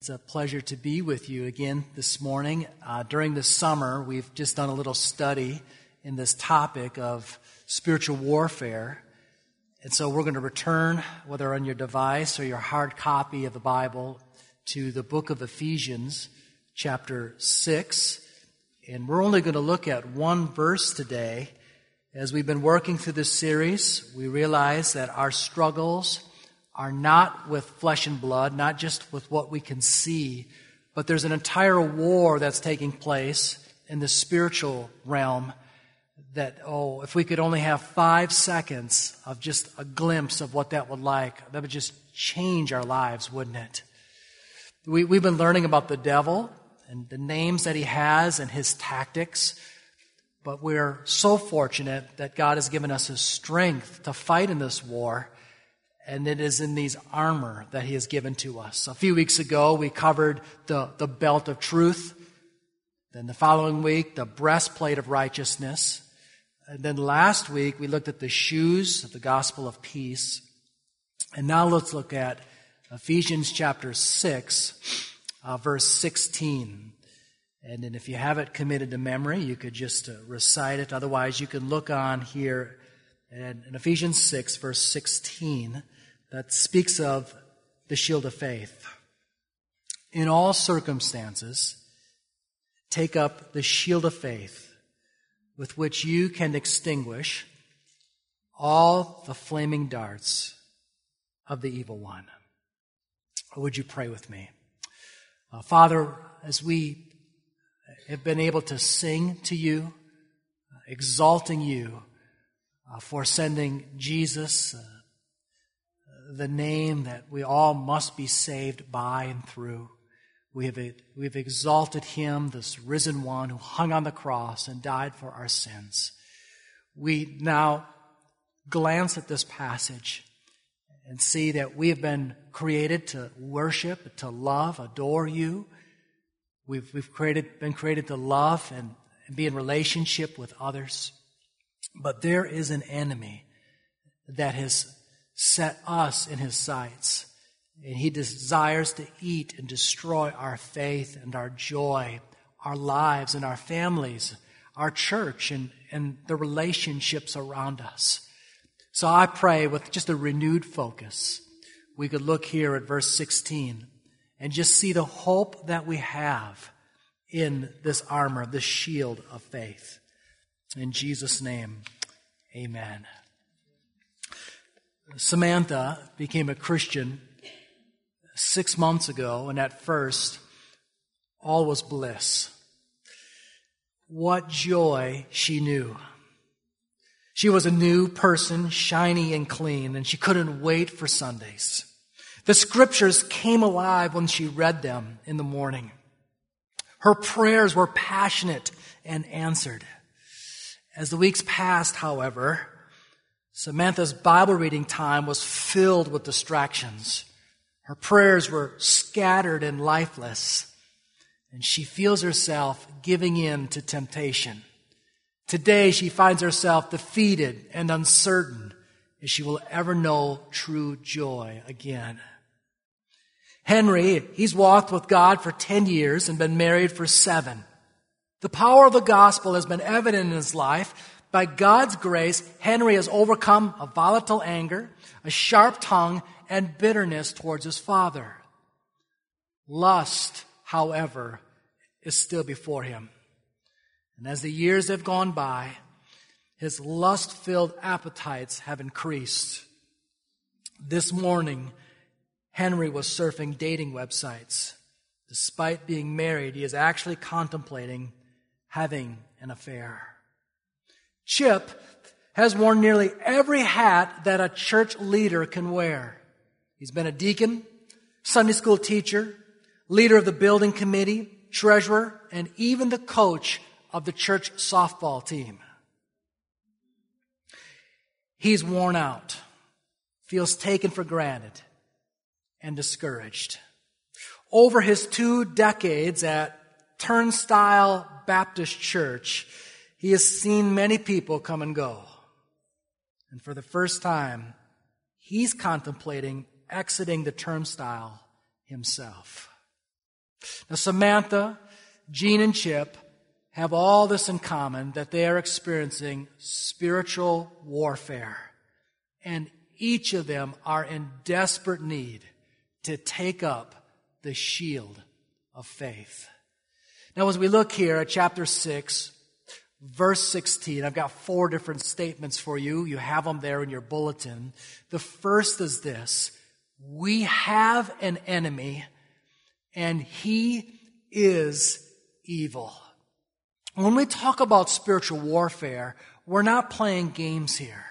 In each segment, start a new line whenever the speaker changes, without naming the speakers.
It's a pleasure to be with you again this morning. Uh, during the summer, we've just done a little study in this topic of spiritual warfare. And so we're going to return, whether on your device or your hard copy of the Bible, to the book of Ephesians, chapter 6. And we're only going to look at one verse today. As we've been working through this series, we realize that our struggles are not with flesh and blood, not just with what we can see, but there's an entire war that's taking place in the spiritual realm that, oh, if we could only have five seconds of just a glimpse of what that would like, that would just change our lives, wouldn't it? We, we've been learning about the devil and the names that he has and his tactics, but we're so fortunate that God has given us his strength to fight in this war and it is in these armor that he has given to us. A few weeks ago, we covered the, the belt of truth. Then the following week, the breastplate of righteousness. And then last week, we looked at the shoes of the gospel of peace. And now let's look at Ephesians chapter 6, uh, verse 16. And then if you have it committed to memory, you could just uh, recite it. Otherwise, you can look on here in Ephesians 6, verse 16 that speaks of the shield of faith. In all circumstances, take up the shield of faith with which you can extinguish all the flaming darts of the evil one. would you pray with me? Uh, Father, as we have been able to sing to you, exalting you for sending Jesus, uh, the name that we all must be saved by and through. We have, we have exalted him, this risen one who hung on the cross and died for our sins. We now glance at this passage and see that we have been created to worship, to love, adore you. We've, we've created, been created to love and, and be in relationship with others. But there is an enemy that has set us in his sights. And he desires to eat and destroy our faith and our joy, our lives and our families, our church and, and the relationships around us. So I pray with just a renewed focus, we could look here at verse 16 and just see the hope that we have in this armor, this shield of faith. In Jesus' name, amen. Samantha became a Christian six months ago, and at first, all was bliss. What joy she knew. She was a new person, shiny and clean, and she couldn't wait for Sundays. The scriptures came alive when she read them in the morning. Her prayers were passionate and answered. As the weeks passed, however, Samantha's Bible reading time was filled with distractions. Her prayers were scattered and lifeless, and she feels herself giving in to temptation. Today, she finds herself defeated and uncertain if she will ever know true joy again. Henry, he's walked with God for 10 years and been married for seven. The power of the gospel has been evident in his life, by God's grace, Henry has overcome a volatile anger, a sharp tongue, and bitterness towards his father. Lust, however, is still before him. And as the years have gone by, his lust filled appetites have increased. This morning, Henry was surfing dating websites. Despite being married, he is actually contemplating having an affair. Chip has worn nearly every hat that a church leader can wear. He's been a deacon, Sunday school teacher, leader of the building committee, treasurer, and even the coach of the church softball team. He's worn out, feels taken for granted, and discouraged. Over his two decades at Turnstile Baptist Church, he has seen many people come and go. And for the first time, he's contemplating exiting the turnstile himself. Now, Samantha, Jean, and Chip have all this in common that they are experiencing spiritual warfare. And each of them are in desperate need to take up the shield of faith. Now, as we look here at chapter 6, verse 16, I've got four different statements for you. You have them there in your bulletin. The first is this We have an enemy, and he is evil. When we talk about spiritual warfare, we're not playing games here.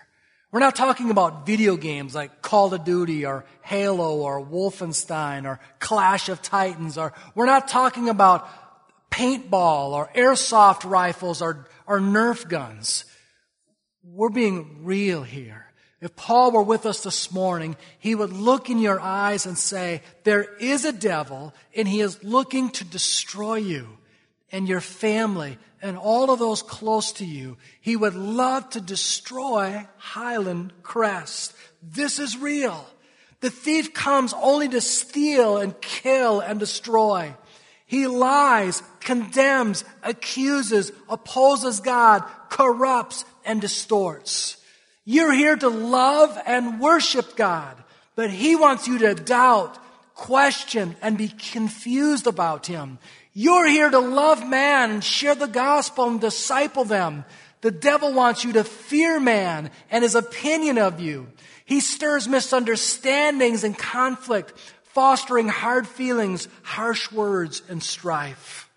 We're not talking about video games like Call of Duty or Halo or Wolfenstein or Clash of Titans or we're not talking about paintball or airsoft rifles or, or Nerf guns. We're being real here. If Paul were with us this morning, he would look in your eyes and say, there is a devil and he is looking to destroy you and your family and all of those close to you. He would love to destroy Highland Crest. This is real. The thief comes only to steal and kill and destroy. He lies, condemns, accuses, opposes God, corrupts, and distorts. You're here to love and worship God, but He wants you to doubt, question, and be confused about Him. You're here to love man and share the gospel and disciple them. The devil wants you to fear man and his opinion of you. He stirs misunderstandings and conflict, fostering hard feelings, harsh words, and strife.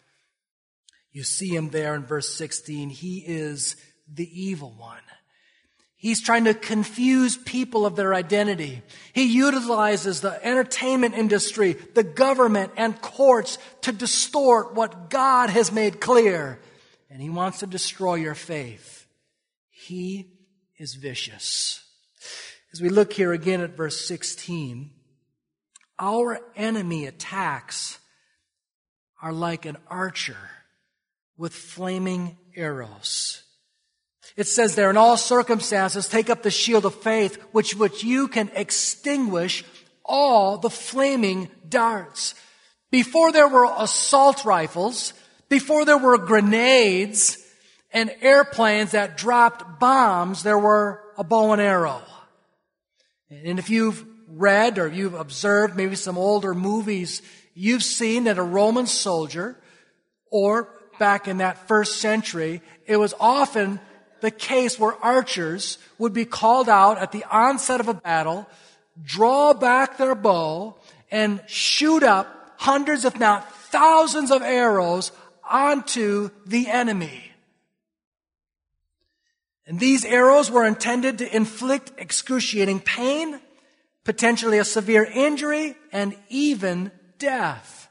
You see him there in verse 16. He is the evil one. He's trying to confuse people of their identity. He utilizes the entertainment industry, the government, and courts to distort what God has made clear. And he wants to destroy your faith. He is vicious. As we look here again at verse 16, our enemy attacks are like an archer with flaming arrows. It says there, in all circumstances, take up the shield of faith, which, which you can extinguish all the flaming darts. Before there were assault rifles, before there were grenades and airplanes that dropped bombs, there were a bow and arrow. And if you've read or you've observed maybe some older movies, you've seen that a Roman soldier, or back in that first century, it was often the case where archers would be called out at the onset of a battle, draw back their bow, and shoot up hundreds, if not thousands of arrows onto the enemy. And these arrows were intended to inflict excruciating pain, potentially a severe injury, and even death.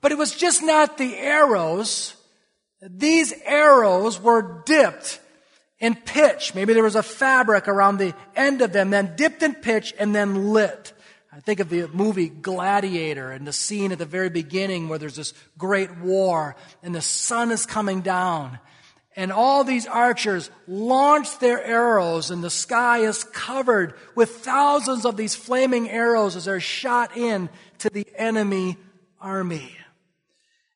But it was just not the arrows. These arrows were dipped in pitch. Maybe there was a fabric around the end of them, then dipped in pitch and then lit. I think of the movie Gladiator and the scene at the very beginning where there's this great war and the sun is coming down. And all these archers launch their arrows and the sky is covered with thousands of these flaming arrows as they're shot in to the enemy army.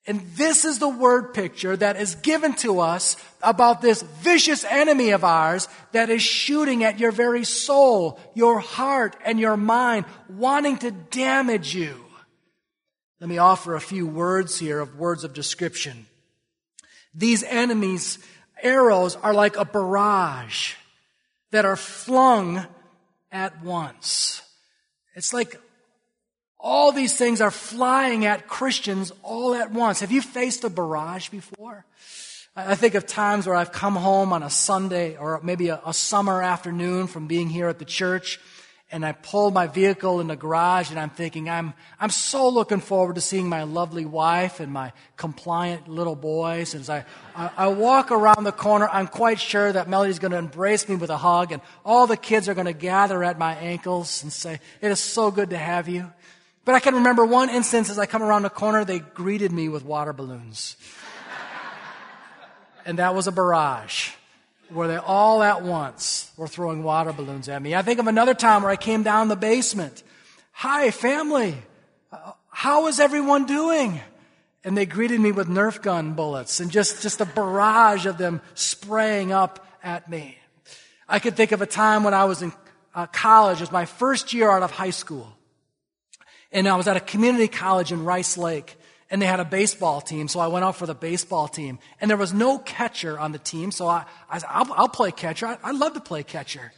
And this is the word picture that is given to us about this vicious enemy of ours that is shooting at your very soul, your heart, and your mind, wanting to damage you. Let me offer a few words here of words of description. These enemies' arrows are like a barrage that are flung at once. It's like all these things are flying at Christians all at once. Have you faced a barrage before? I think of times where I've come home on a Sunday or maybe a, a, summer afternoon from being here at the church and I pull my vehicle in the garage and I'm thinking, I'm, I'm so looking forward to seeing my lovely wife and my compliant little boys. And as I, I, I walk around the corner, I'm quite sure that Melody's going to embrace me with a hug and all the kids are going to gather at my ankles and say, it is so good to have you. But I can remember one instance as I come around the corner, they greeted me with water balloons. and that was a barrage where they all at once were throwing water balloons at me. I think of another time where I came down the basement. Hi, family. Uh, how is everyone doing? and they greeted me with Nerf gun bullets and just, just a barrage of them spraying up at me. I could think of a time when I was in uh, college. It was my first year out of high school. And I was at a community college in Rice Lake and they had a baseball team, so I went out for the baseball team. And there was no catcher on the team, so I, I said, I'll, I'll play catcher. I, I love to play catcher.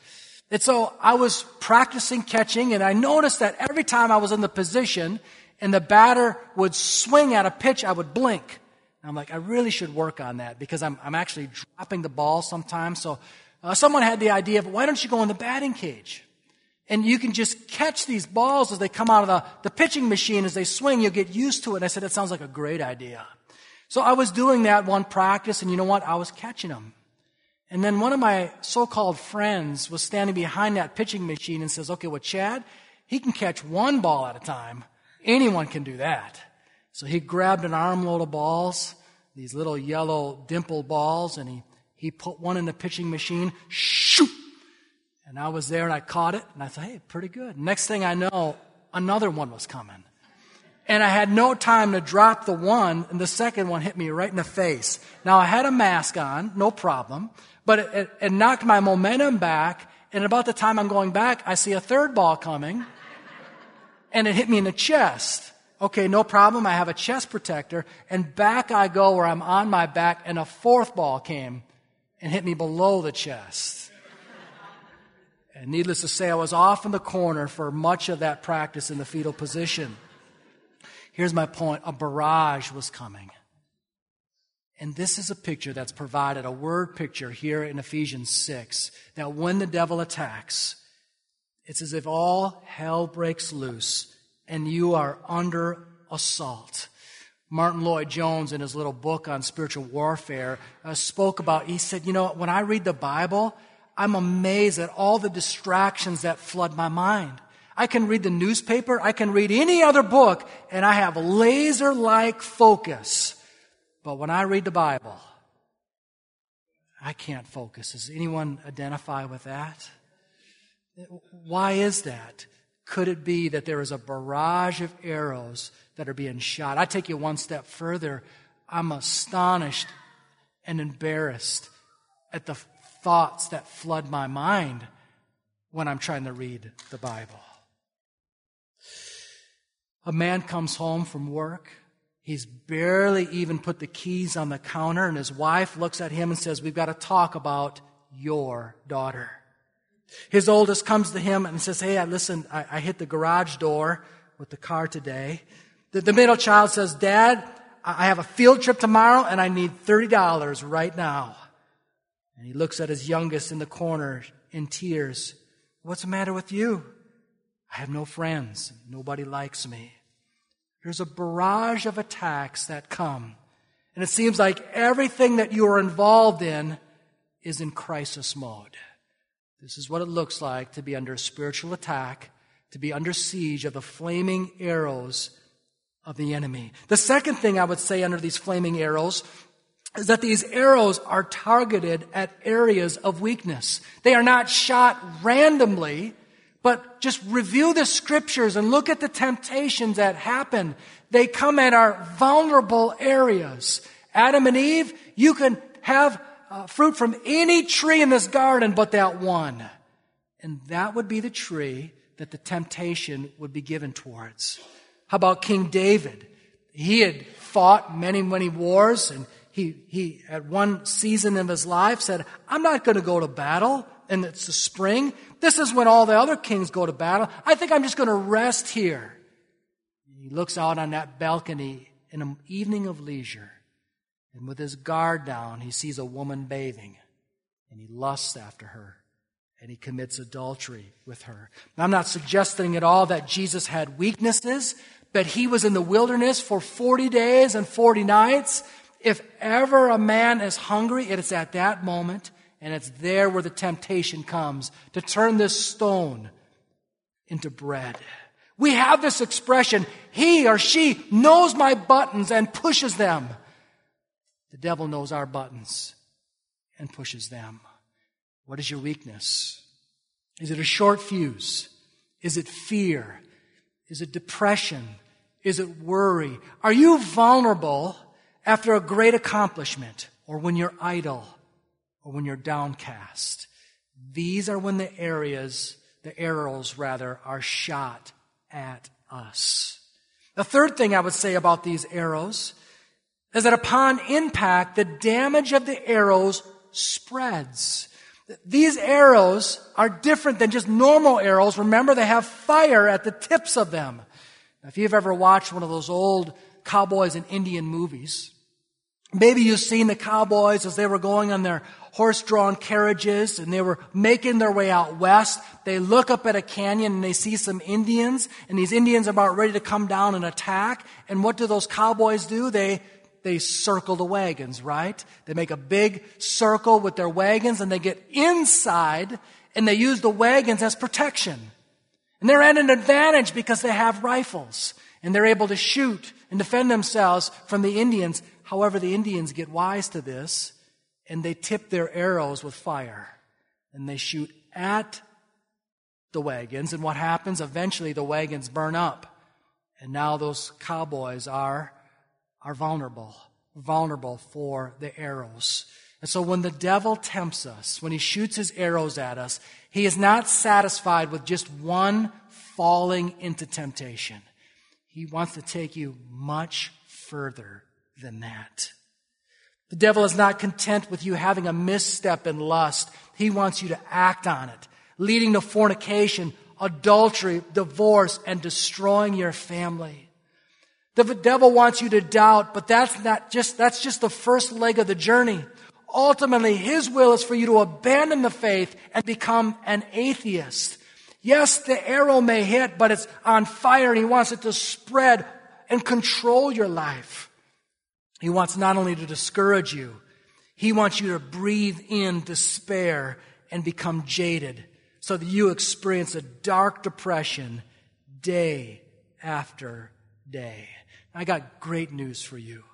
And so I was practicing catching, and I noticed that every time I was in the position and the batter would swing at a pitch, I would blink. And I'm like, I really should work on that because I'm, I'm actually dropping the ball sometimes. So uh, someone had the idea of, why don't you go in the batting cage? And you can just catch these balls as they come out of the, the pitching machine as they swing. You'll get used to it. And I said, that sounds like a great idea. So I was doing that one practice, and you know what? I was catching them. And then one of my so-called friends was standing behind that pitching machine and says, okay, well, Chad, he can catch one ball at a time. Anyone can do that. So he grabbed an armload of balls, these little yellow dimple balls, and he, he put one in the pitching machine, shoot, and I was there and I caught it and I thought, hey, pretty good. Next thing I know, another one was coming. And I had no time to drop the one and the second one hit me right in the face. Now I had a mask on, no problem, but it, it, it knocked my momentum back. And about the time I'm going back, I see a third ball coming and it hit me in the chest. Okay, no problem. I have a chest protector and back I go where I'm on my back and a fourth ball came and hit me below the chest. And needless to say, I was off in the corner for much of that practice in the fetal position. Here's my point a barrage was coming. And this is a picture that's provided, a word picture here in Ephesians 6, that when the devil attacks, it's as if all hell breaks loose and you are under assault. Martyn Lloyd-Jones, in his little book on spiritual warfare, uh, spoke about, he said, You know, when I read the Bible, I'm amazed at all the distractions that flood my mind. I can read the newspaper, I can read any other book, and I have laser like focus. But when I read the Bible, I can't focus. Does anyone identify with that? Why is that? Could it be that there is a barrage of arrows that are being shot? I take you one step further. I'm astonished and embarrassed at the thoughts that flood my mind when I'm trying to read the Bible. A man comes home from work. He's barely even put the keys on the counter, and his wife looks at him and says, We've got to talk about your daughter. His oldest comes to him and says, Hey, I listen, I, I hit the garage door with the car today. The, the middle child says, Dad, I have a field trip tomorrow and I need $30 right now. And he looks at his youngest in the corner in tears. What's the matter with you? I have no friends. Nobody likes me. There's a barrage of attacks that come. And it seems like everything that you are involved in is in crisis mode. This is what it looks like to be under a spiritual attack, to be under siege of the flaming arrows of the enemy. The second thing I would say under these flaming arrows is that these arrows are targeted at areas of weakness. They are not shot randomly, but just review the scriptures and look at the temptations that happen. They come at our vulnerable areas. Adam and Eve, you can have uh, fruit from any tree in this garden but that one. And that would be the tree that the temptation would be given towards. How about King David? He had fought many, many wars and he, he, at one season of his life said, I'm not going to go to battle. And it's the spring. This is when all the other kings go to battle. I think I'm just going to rest here. He looks out on that balcony in an evening of leisure. And with his guard down, he sees a woman bathing. And he lusts after her. And he commits adultery with her. Now, I'm not suggesting at all that Jesus had weaknesses, but he was in the wilderness for 40 days and 40 nights. If ever a man is hungry, it is at that moment, and it's there where the temptation comes to turn this stone into bread. We have this expression, he or she knows my buttons and pushes them. The devil knows our buttons and pushes them. What is your weakness? Is it a short fuse? Is it fear? Is it depression? Is it worry? Are you vulnerable after a great accomplishment or when you're idle or when you're downcast? These are when the areas, the arrows rather, are shot at us. The third thing I would say about these arrows is that upon impact, the damage of the arrows spreads. These arrows are different than just normal arrows. Remember, they have fire at the tips of them. Now, if you've ever watched one of those old cowboys and Indian movies, maybe you've seen the cowboys as they were going on their horse-drawn carriages and they were making their way out west. They look up at a canyon and they see some Indians and these Indians are about ready to come down and attack. And what do those cowboys do? They they circle the wagons, right? They make a big circle with their wagons and they get inside and they use the wagons as protection. And they're at an advantage because they have rifles and they're able to shoot and defend themselves from the Indians. However, the Indians get wise to this and they tip their arrows with fire and they shoot at the wagons. And what happens? Eventually the wagons burn up. And now those cowboys are are vulnerable, vulnerable for the arrows. And so when the devil tempts us, when he shoots his arrows at us, he is not satisfied with just one falling into temptation. He wants to take you much further than that. The devil is not content with you having a misstep in lust. He wants you to act on it, leading to fornication, adultery, divorce, and destroying your family. The devil wants you to doubt, but that's not just, that's just the first leg of the journey. Ultimately, his will is for you to abandon the faith and become an atheist. Yes, the arrow may hit, but it's on fire and he wants it to spread and control your life. He wants not only to discourage you, he wants you to breathe in despair and become jaded so that you experience a dark depression day after day. I got great news for you.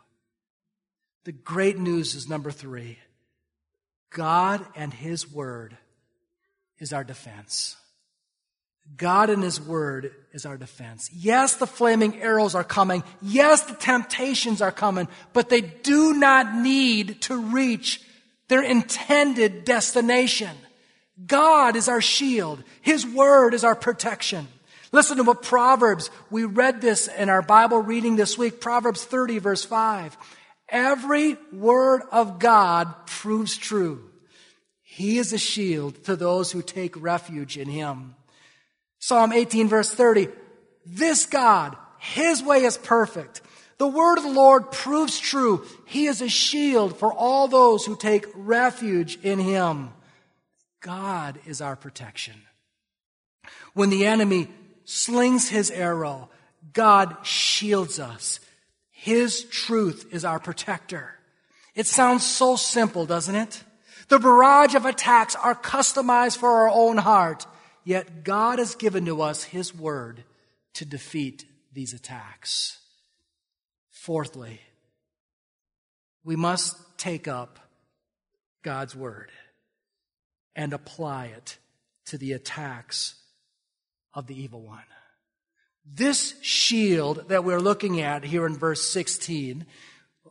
The great news is number three God and His Word is our defense. God and His Word is our defense. Yes, the flaming arrows are coming. Yes, the temptations are coming, but they do not need to reach their intended destination. God is our shield. His Word is our protection. Listen to what Proverbs, we read this in our Bible reading this week, Proverbs 30 verse 5. Every word of God proves true. He is a shield to those who take refuge in him. Psalm 18 verse 30. This God, his way is perfect. The word of the Lord proves true. He is a shield for all those who take refuge in him. God is our protection. When the enemy slings his arrow, God shields us. His truth is our protector. It sounds so simple, doesn't it? The barrage of attacks are customized for our own heart, yet God has given to us His word to defeat these attacks. Fourthly, we must take up God's word and apply it to the attacks of the evil one. This shield that we're looking at here in verse 16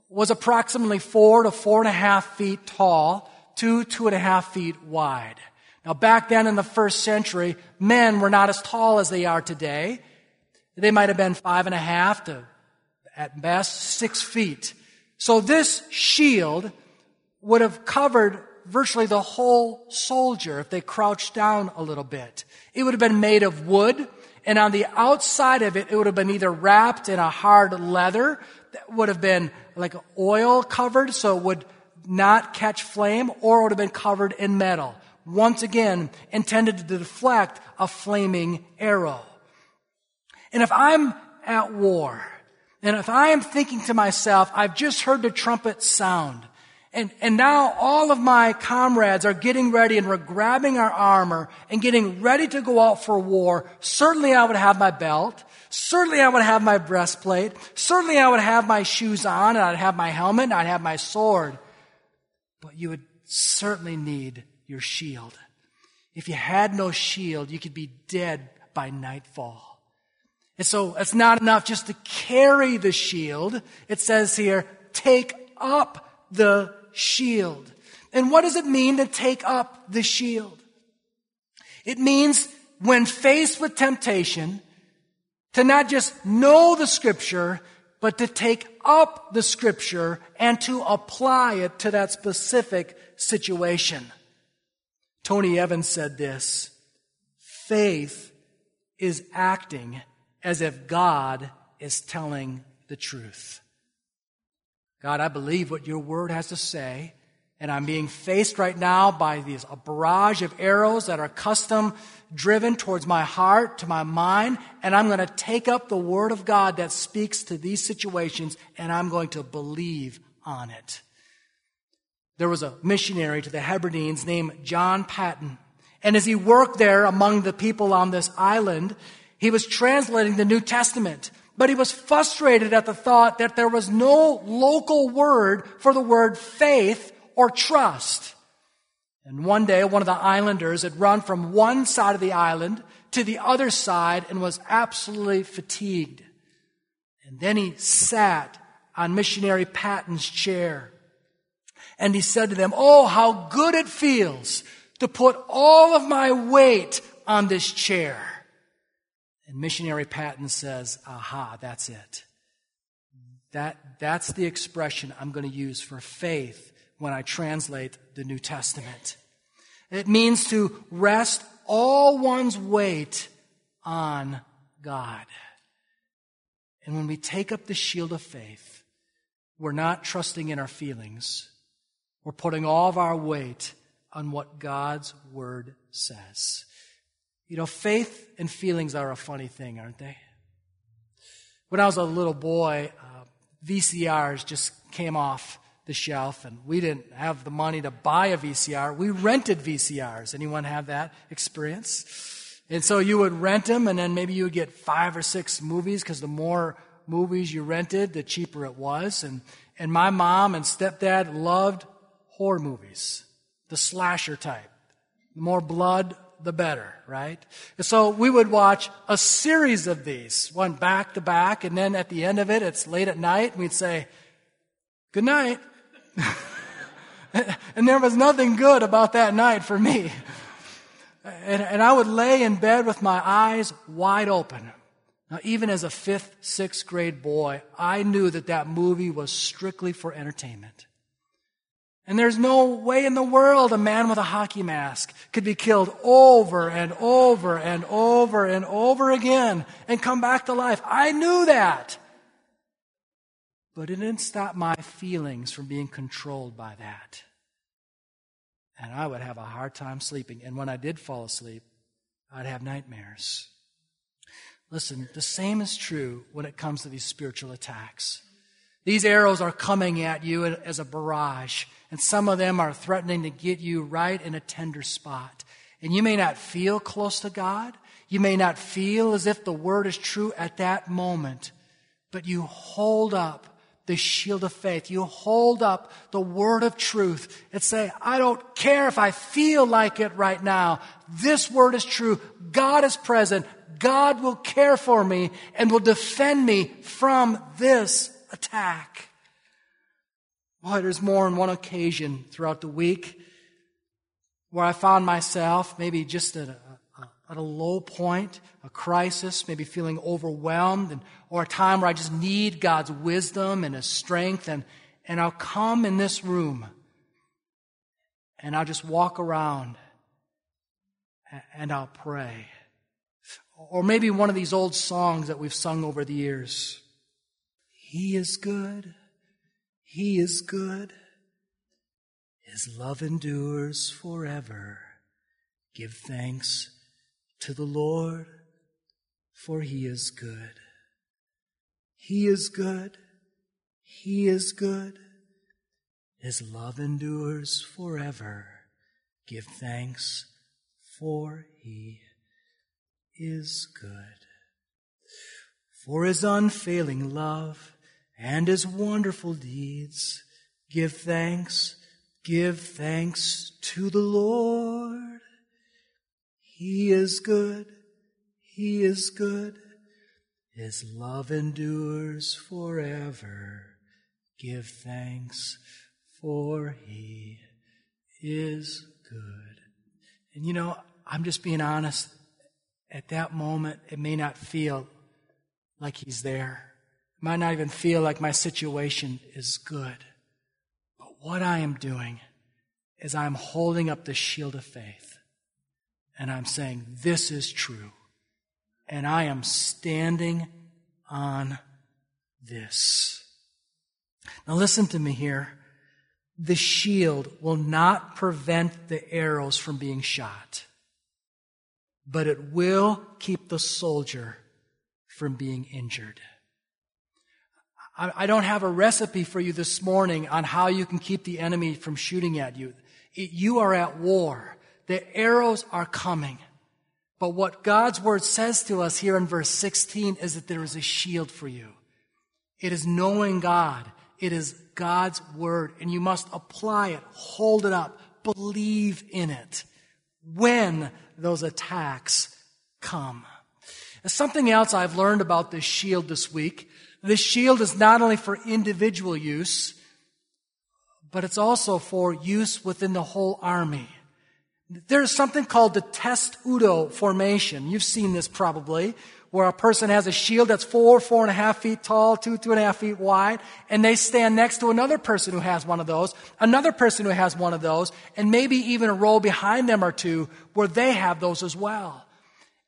was approximately four to four and a half feet tall, two, two and a half feet wide. Now back then in the first century, men were not as tall as they are today. They might have been five and a half to, at best, six feet. So this shield would have covered virtually the whole soldier if they crouched down a little bit. It would have been made of wood, and on the outside of it, it would have been either wrapped in a hard leather that would have been like oil covered so it would not catch flame, or it would have been covered in metal. Once again, intended to deflect a flaming arrow. And if I'm at war, and if I am thinking to myself, I've just heard the trumpet sound, and, and now all of my comrades are getting ready and we're grabbing our armor and getting ready to go out for war. Certainly I would have my belt. Certainly I would have my breastplate. Certainly I would have my shoes on and I'd have my helmet and I'd have my sword. But you would certainly need your shield. If you had no shield, you could be dead by nightfall. And so it's not enough just to carry the shield. It says here, take up the shield. And what does it mean to take up the shield? It means when faced with temptation, to not just know the scripture, but to take up the scripture and to apply it to that specific situation. Tony Evans said this, faith is acting as if God is telling the truth. God, I believe what your word has to say, and I'm being faced right now by these a barrage of arrows that are custom driven towards my heart, to my mind, and I'm going to take up the word of God that speaks to these situations and I'm going to believe on it. There was a missionary to the Hebrides named John Paton. And as he worked there among the people on this island, he was translating the New Testament. But he was frustrated at the thought that there was no local word for the word faith or trust. And one day, one of the islanders had run from one side of the island to the other side and was absolutely fatigued. And then he sat on missionary Paton's chair. And he said to them, Oh, how good it feels to put all of my weight on this chair. And missionary Paton says, Aha, that's it. That, that's the expression I'm going to use for faith when I translate the New Testament. It means to rest all one's weight on God. And when we take up the shield of faith, we're not trusting in our feelings. We're putting all of our weight on what God's word says. You know, faith and feelings are a funny thing, aren't they? When I was a little boy, uh, VCRs just came off the shelf and we didn't have the money to buy a VCR. We rented VCRs. Anyone have that experience? And so you would rent them and then maybe you would get five or six movies because the more movies you rented, the cheaper it was. And, and my mom and stepdad loved horror movies, the slasher type. The more blood, the better, right? And so we would watch a series of these, one back to back, and then at the end of it, it's late at night, and we'd say, Good night. and there was nothing good about that night for me. And, and, I would lay in bed with my eyes wide open. Now, even as a fifth, sixth grade boy, I knew that that movie was strictly for entertainment. And there's no way in the world a man with a hockey mask could be killed over and over and over and over again and come back to life. I knew that. But it didn't stop my feelings from being controlled by that. And I would have a hard time sleeping. And when I did fall asleep, I'd have nightmares. Listen, the same is true when it comes to these spiritual attacks. These arrows are coming at you as a barrage, and some of them are threatening to get you right in a tender spot. And you may not feel close to God. You may not feel as if the word is true at that moment, but you hold up the shield of faith. You hold up the word of truth and say, I don't care if I feel like it right now. This word is true. God is present. God will care for me and will defend me from this attack. Boy, there's more than one occasion throughout the week where I found myself maybe just at a, at a low point, a crisis, maybe feeling overwhelmed, and, or a time where I just need God's wisdom and His strength, and, and I'll come in this room and I'll just walk around and I'll pray. Or maybe one of these old songs that we've sung over the years. He is good. He is good. His love endures forever. Give thanks to the Lord, for he is good. He is good. He is good. His love endures forever. Give thanks, for he is good. For his unfailing love and his wonderful deeds, give thanks, give thanks to the Lord. He is good. He is good. His love endures forever. Give thanks, for He is good. And you know, I'm just being honest. At that moment, it may not feel like He's there. Might not even feel like my situation is good. But what I am doing is I'm holding up the shield of faith and I'm saying, This is true. And I am standing on this. Now, listen to me here. The shield will not prevent the arrows from being shot, but it will keep the soldier from being injured. I don't have a recipe for you this morning on how you can keep the enemy from shooting at you. You are at war. The arrows are coming. But what God's word says to us here in verse 16 is that there is a shield for you. It is knowing God. It is God's word. And you must apply it, hold it up, believe in it when those attacks come. something else I've learned about this shield this week. This shield is not only for individual use, but it's also for use within the whole army. There's something called the testudo formation. You've seen this probably, where a person has a shield that's four, four and a half feet tall, two, two and a half feet wide, and they stand next to another person who has one of those, another person who has one of those, and maybe even a row behind them or two where they have those as well.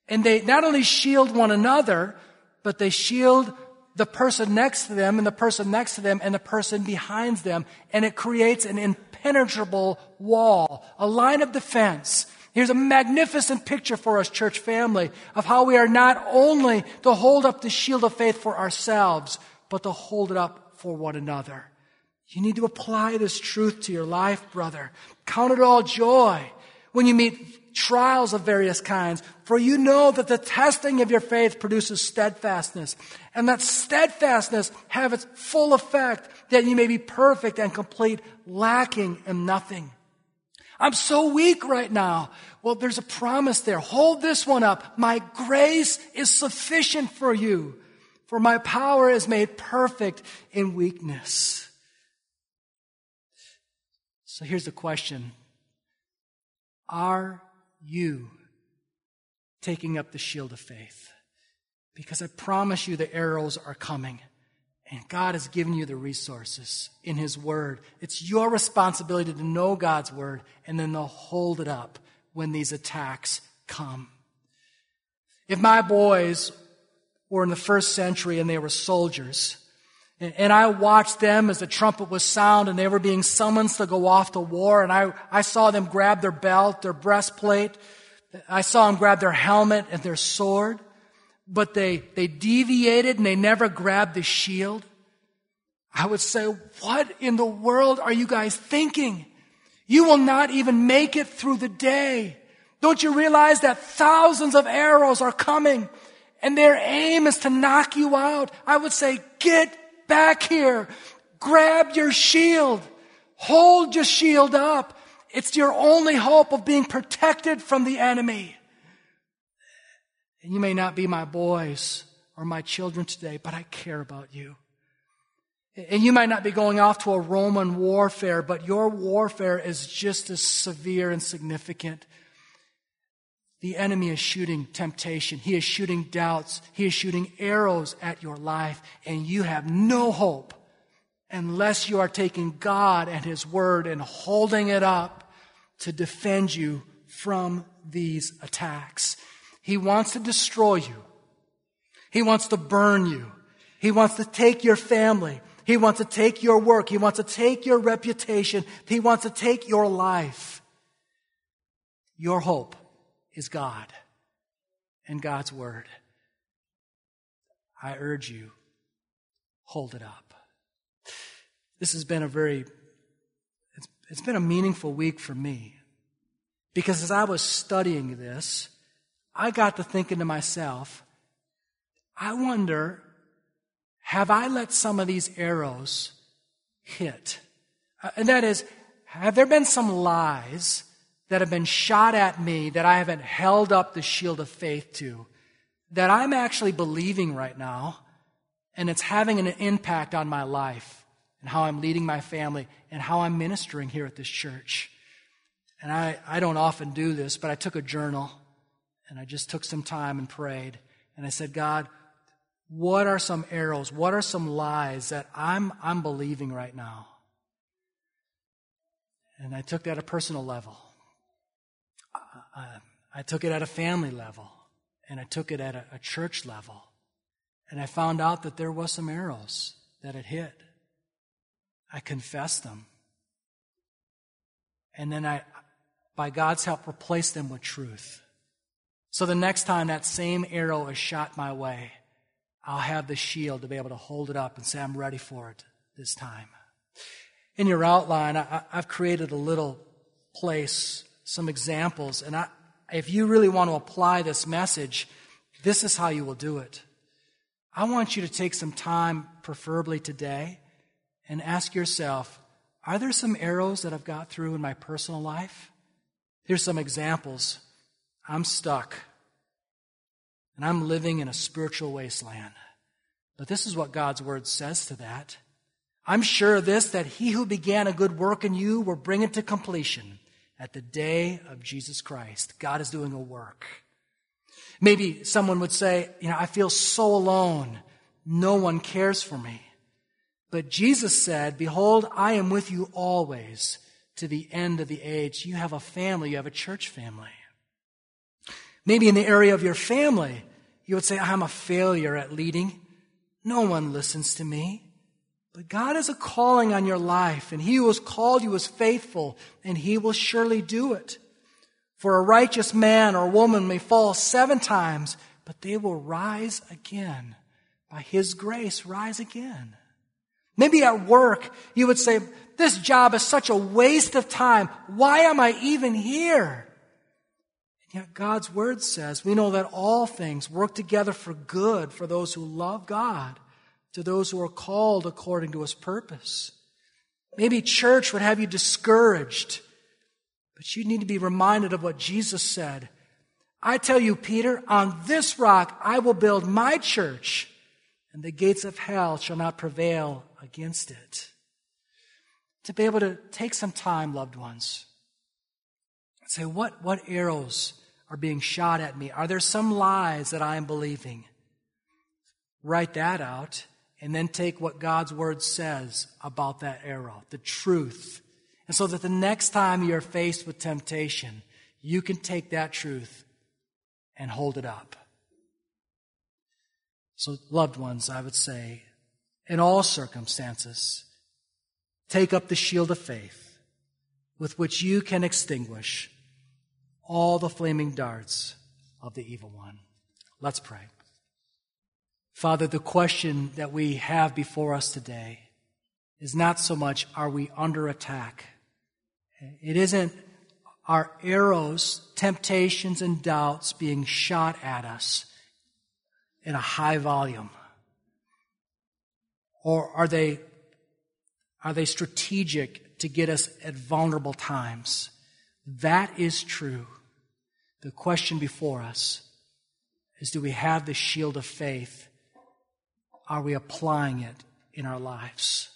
And they not only shield one another, but they shield the person next to them and the person next to them and the person behind them. And it creates an impenetrable wall, a line of defense. Here's a magnificent picture for us, church family, of how we are not only to hold up the shield of faith for ourselves, but to hold it up for one another. You need to apply this truth to your life, brother. Count it all joy when you meet trials of various kinds, for you know that the testing of your faith produces steadfastness, and that steadfastness have its full effect, that you may be perfect and complete, lacking in nothing. I'm so weak right now. Well, there's a promise there. Hold this one up. My grace is sufficient for you, for my power is made perfect in weakness. So here's the question. Are you taking up the shield of faith. Because I promise you the arrows are coming. And God has given you the resources in His Word. It's your responsibility to know God's Word and then to hold it up when these attacks come. If my boys were in the first century and they were soldiers, and I watched them as the trumpet was sound and they were being summoned to go off to war. And I, I saw them grab their belt, their breastplate. I saw them grab their helmet and their sword. But they, they deviated and they never grabbed the shield. I would say, what in the world are you guys thinking? You will not even make it through the day. Don't you realize that thousands of arrows are coming and their aim is to knock you out? I would say, get back here. Grab your shield. Hold your shield up. It's your only hope of being protected from the enemy. And you may not be my boys or my children today, but I care about you. And you might not be going off to a Roman warfare, but your warfare is just as severe and significant. The enemy is shooting temptation. He is shooting doubts. He is shooting arrows at your life, and you have no hope unless you are taking God and His Word and holding it up to defend you from these attacks. He wants to destroy you. He wants to burn you. He wants to take your family. He wants to take your work. He wants to take your reputation. He wants to take your life. Your hope is God and God's Word. I urge you, hold it up. This has been a very, it's, it's been a meaningful week for me. Because as I was studying this, I got to thinking to myself, I wonder, have I let some of these arrows hit? Uh, and that is, have there been some lies that have been shot at me that I haven't held up the shield of faith to. that I'm actually believing right now, and it's having an impact on my life and how I'm leading my family and how I'm ministering here at this church. And I, I don't often do this, but I took a journal and I just took some time and prayed. And I said, God, what are some arrows? What are some lies that I'm, I'm believing right now? And I took that at a personal level. I, I took it at a family level. And I took it at a, a church level. And I found out that there was some arrows that had hit. I confessed them. And then I, by God's help, replaced them with truth. So the next time that same arrow is shot my way, I'll have the shield to be able to hold it up and say, I'm ready for it this time. In your outline, I, have created a little place, some examples, and I, if you really want to apply this message, this is how you will do it. I want you to take some time, preferably today, and ask yourself, are there some arrows that I've got through in my personal life? Here's some examples. I'm stuck and I'm living in a spiritual wasteland. But this is what God's word says to that. I'm sure of this, that he who began a good work in you will bring it to completion at the day of Jesus Christ. God is doing a work. Maybe someone would say, you know, I feel so alone. No one cares for me. But Jesus said, behold, I am with you always to the end of the age. You have a family. You have a church family. Maybe in the area of your family, you would say, I'm a failure at leading. No one listens to me. But God has a calling on your life, and He who has called you is faithful, and He will surely do it. For a righteous man or woman may fall seven times, but they will rise again. By His grace, rise again. Maybe at work, you would say, This job is such a waste of time. Why am I even here? And yet, God's Word says we know that all things work together for good for those who love God to those who are called according to his purpose. Maybe church would have you discouraged, but you need to be reminded of what Jesus said. I tell you, Peter, on this rock I will build my church, and the gates of hell shall not prevail against it. To be able to take some time, loved ones, and say, what, what arrows are being shot at me? Are there some lies that I am believing? Write that out and then take what God's word says about that arrow, the truth. And so that the next time you're faced with temptation, you can take that truth and hold it up. So, loved ones, I would say, in all circumstances, take up the shield of faith with which you can extinguish all the flaming darts of the evil one. Let's pray. Father, the question that we have before us today is not so much are we under attack? It isn't our arrows, temptations, and doubts being shot at us in a high volume? Or are they, are they strategic to get us at vulnerable times? That is true. The question before us is do we have the shield of faith are we applying it in our lives?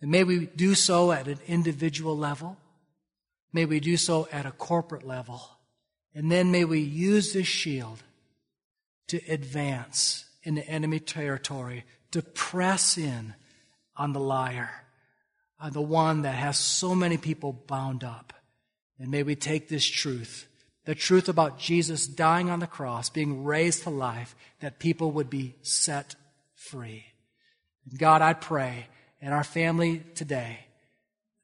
And may we do so at an individual level. May we do so at a corporate level. And then may we use this shield to advance into enemy territory, to press in on the liar, on the one that has so many people bound up. And may we take this truth the truth about Jesus dying on the cross, being raised to life, that people would be set free. God, I pray in our family today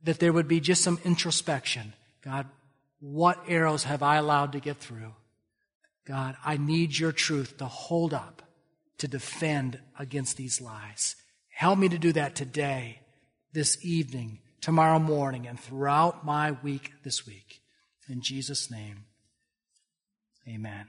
that there would be just some introspection. God, what arrows have I allowed to get through? God, I need your truth to hold up, to defend against these lies. Help me to do that today, this evening, tomorrow morning, and throughout my week this week. In Jesus' name. Amen.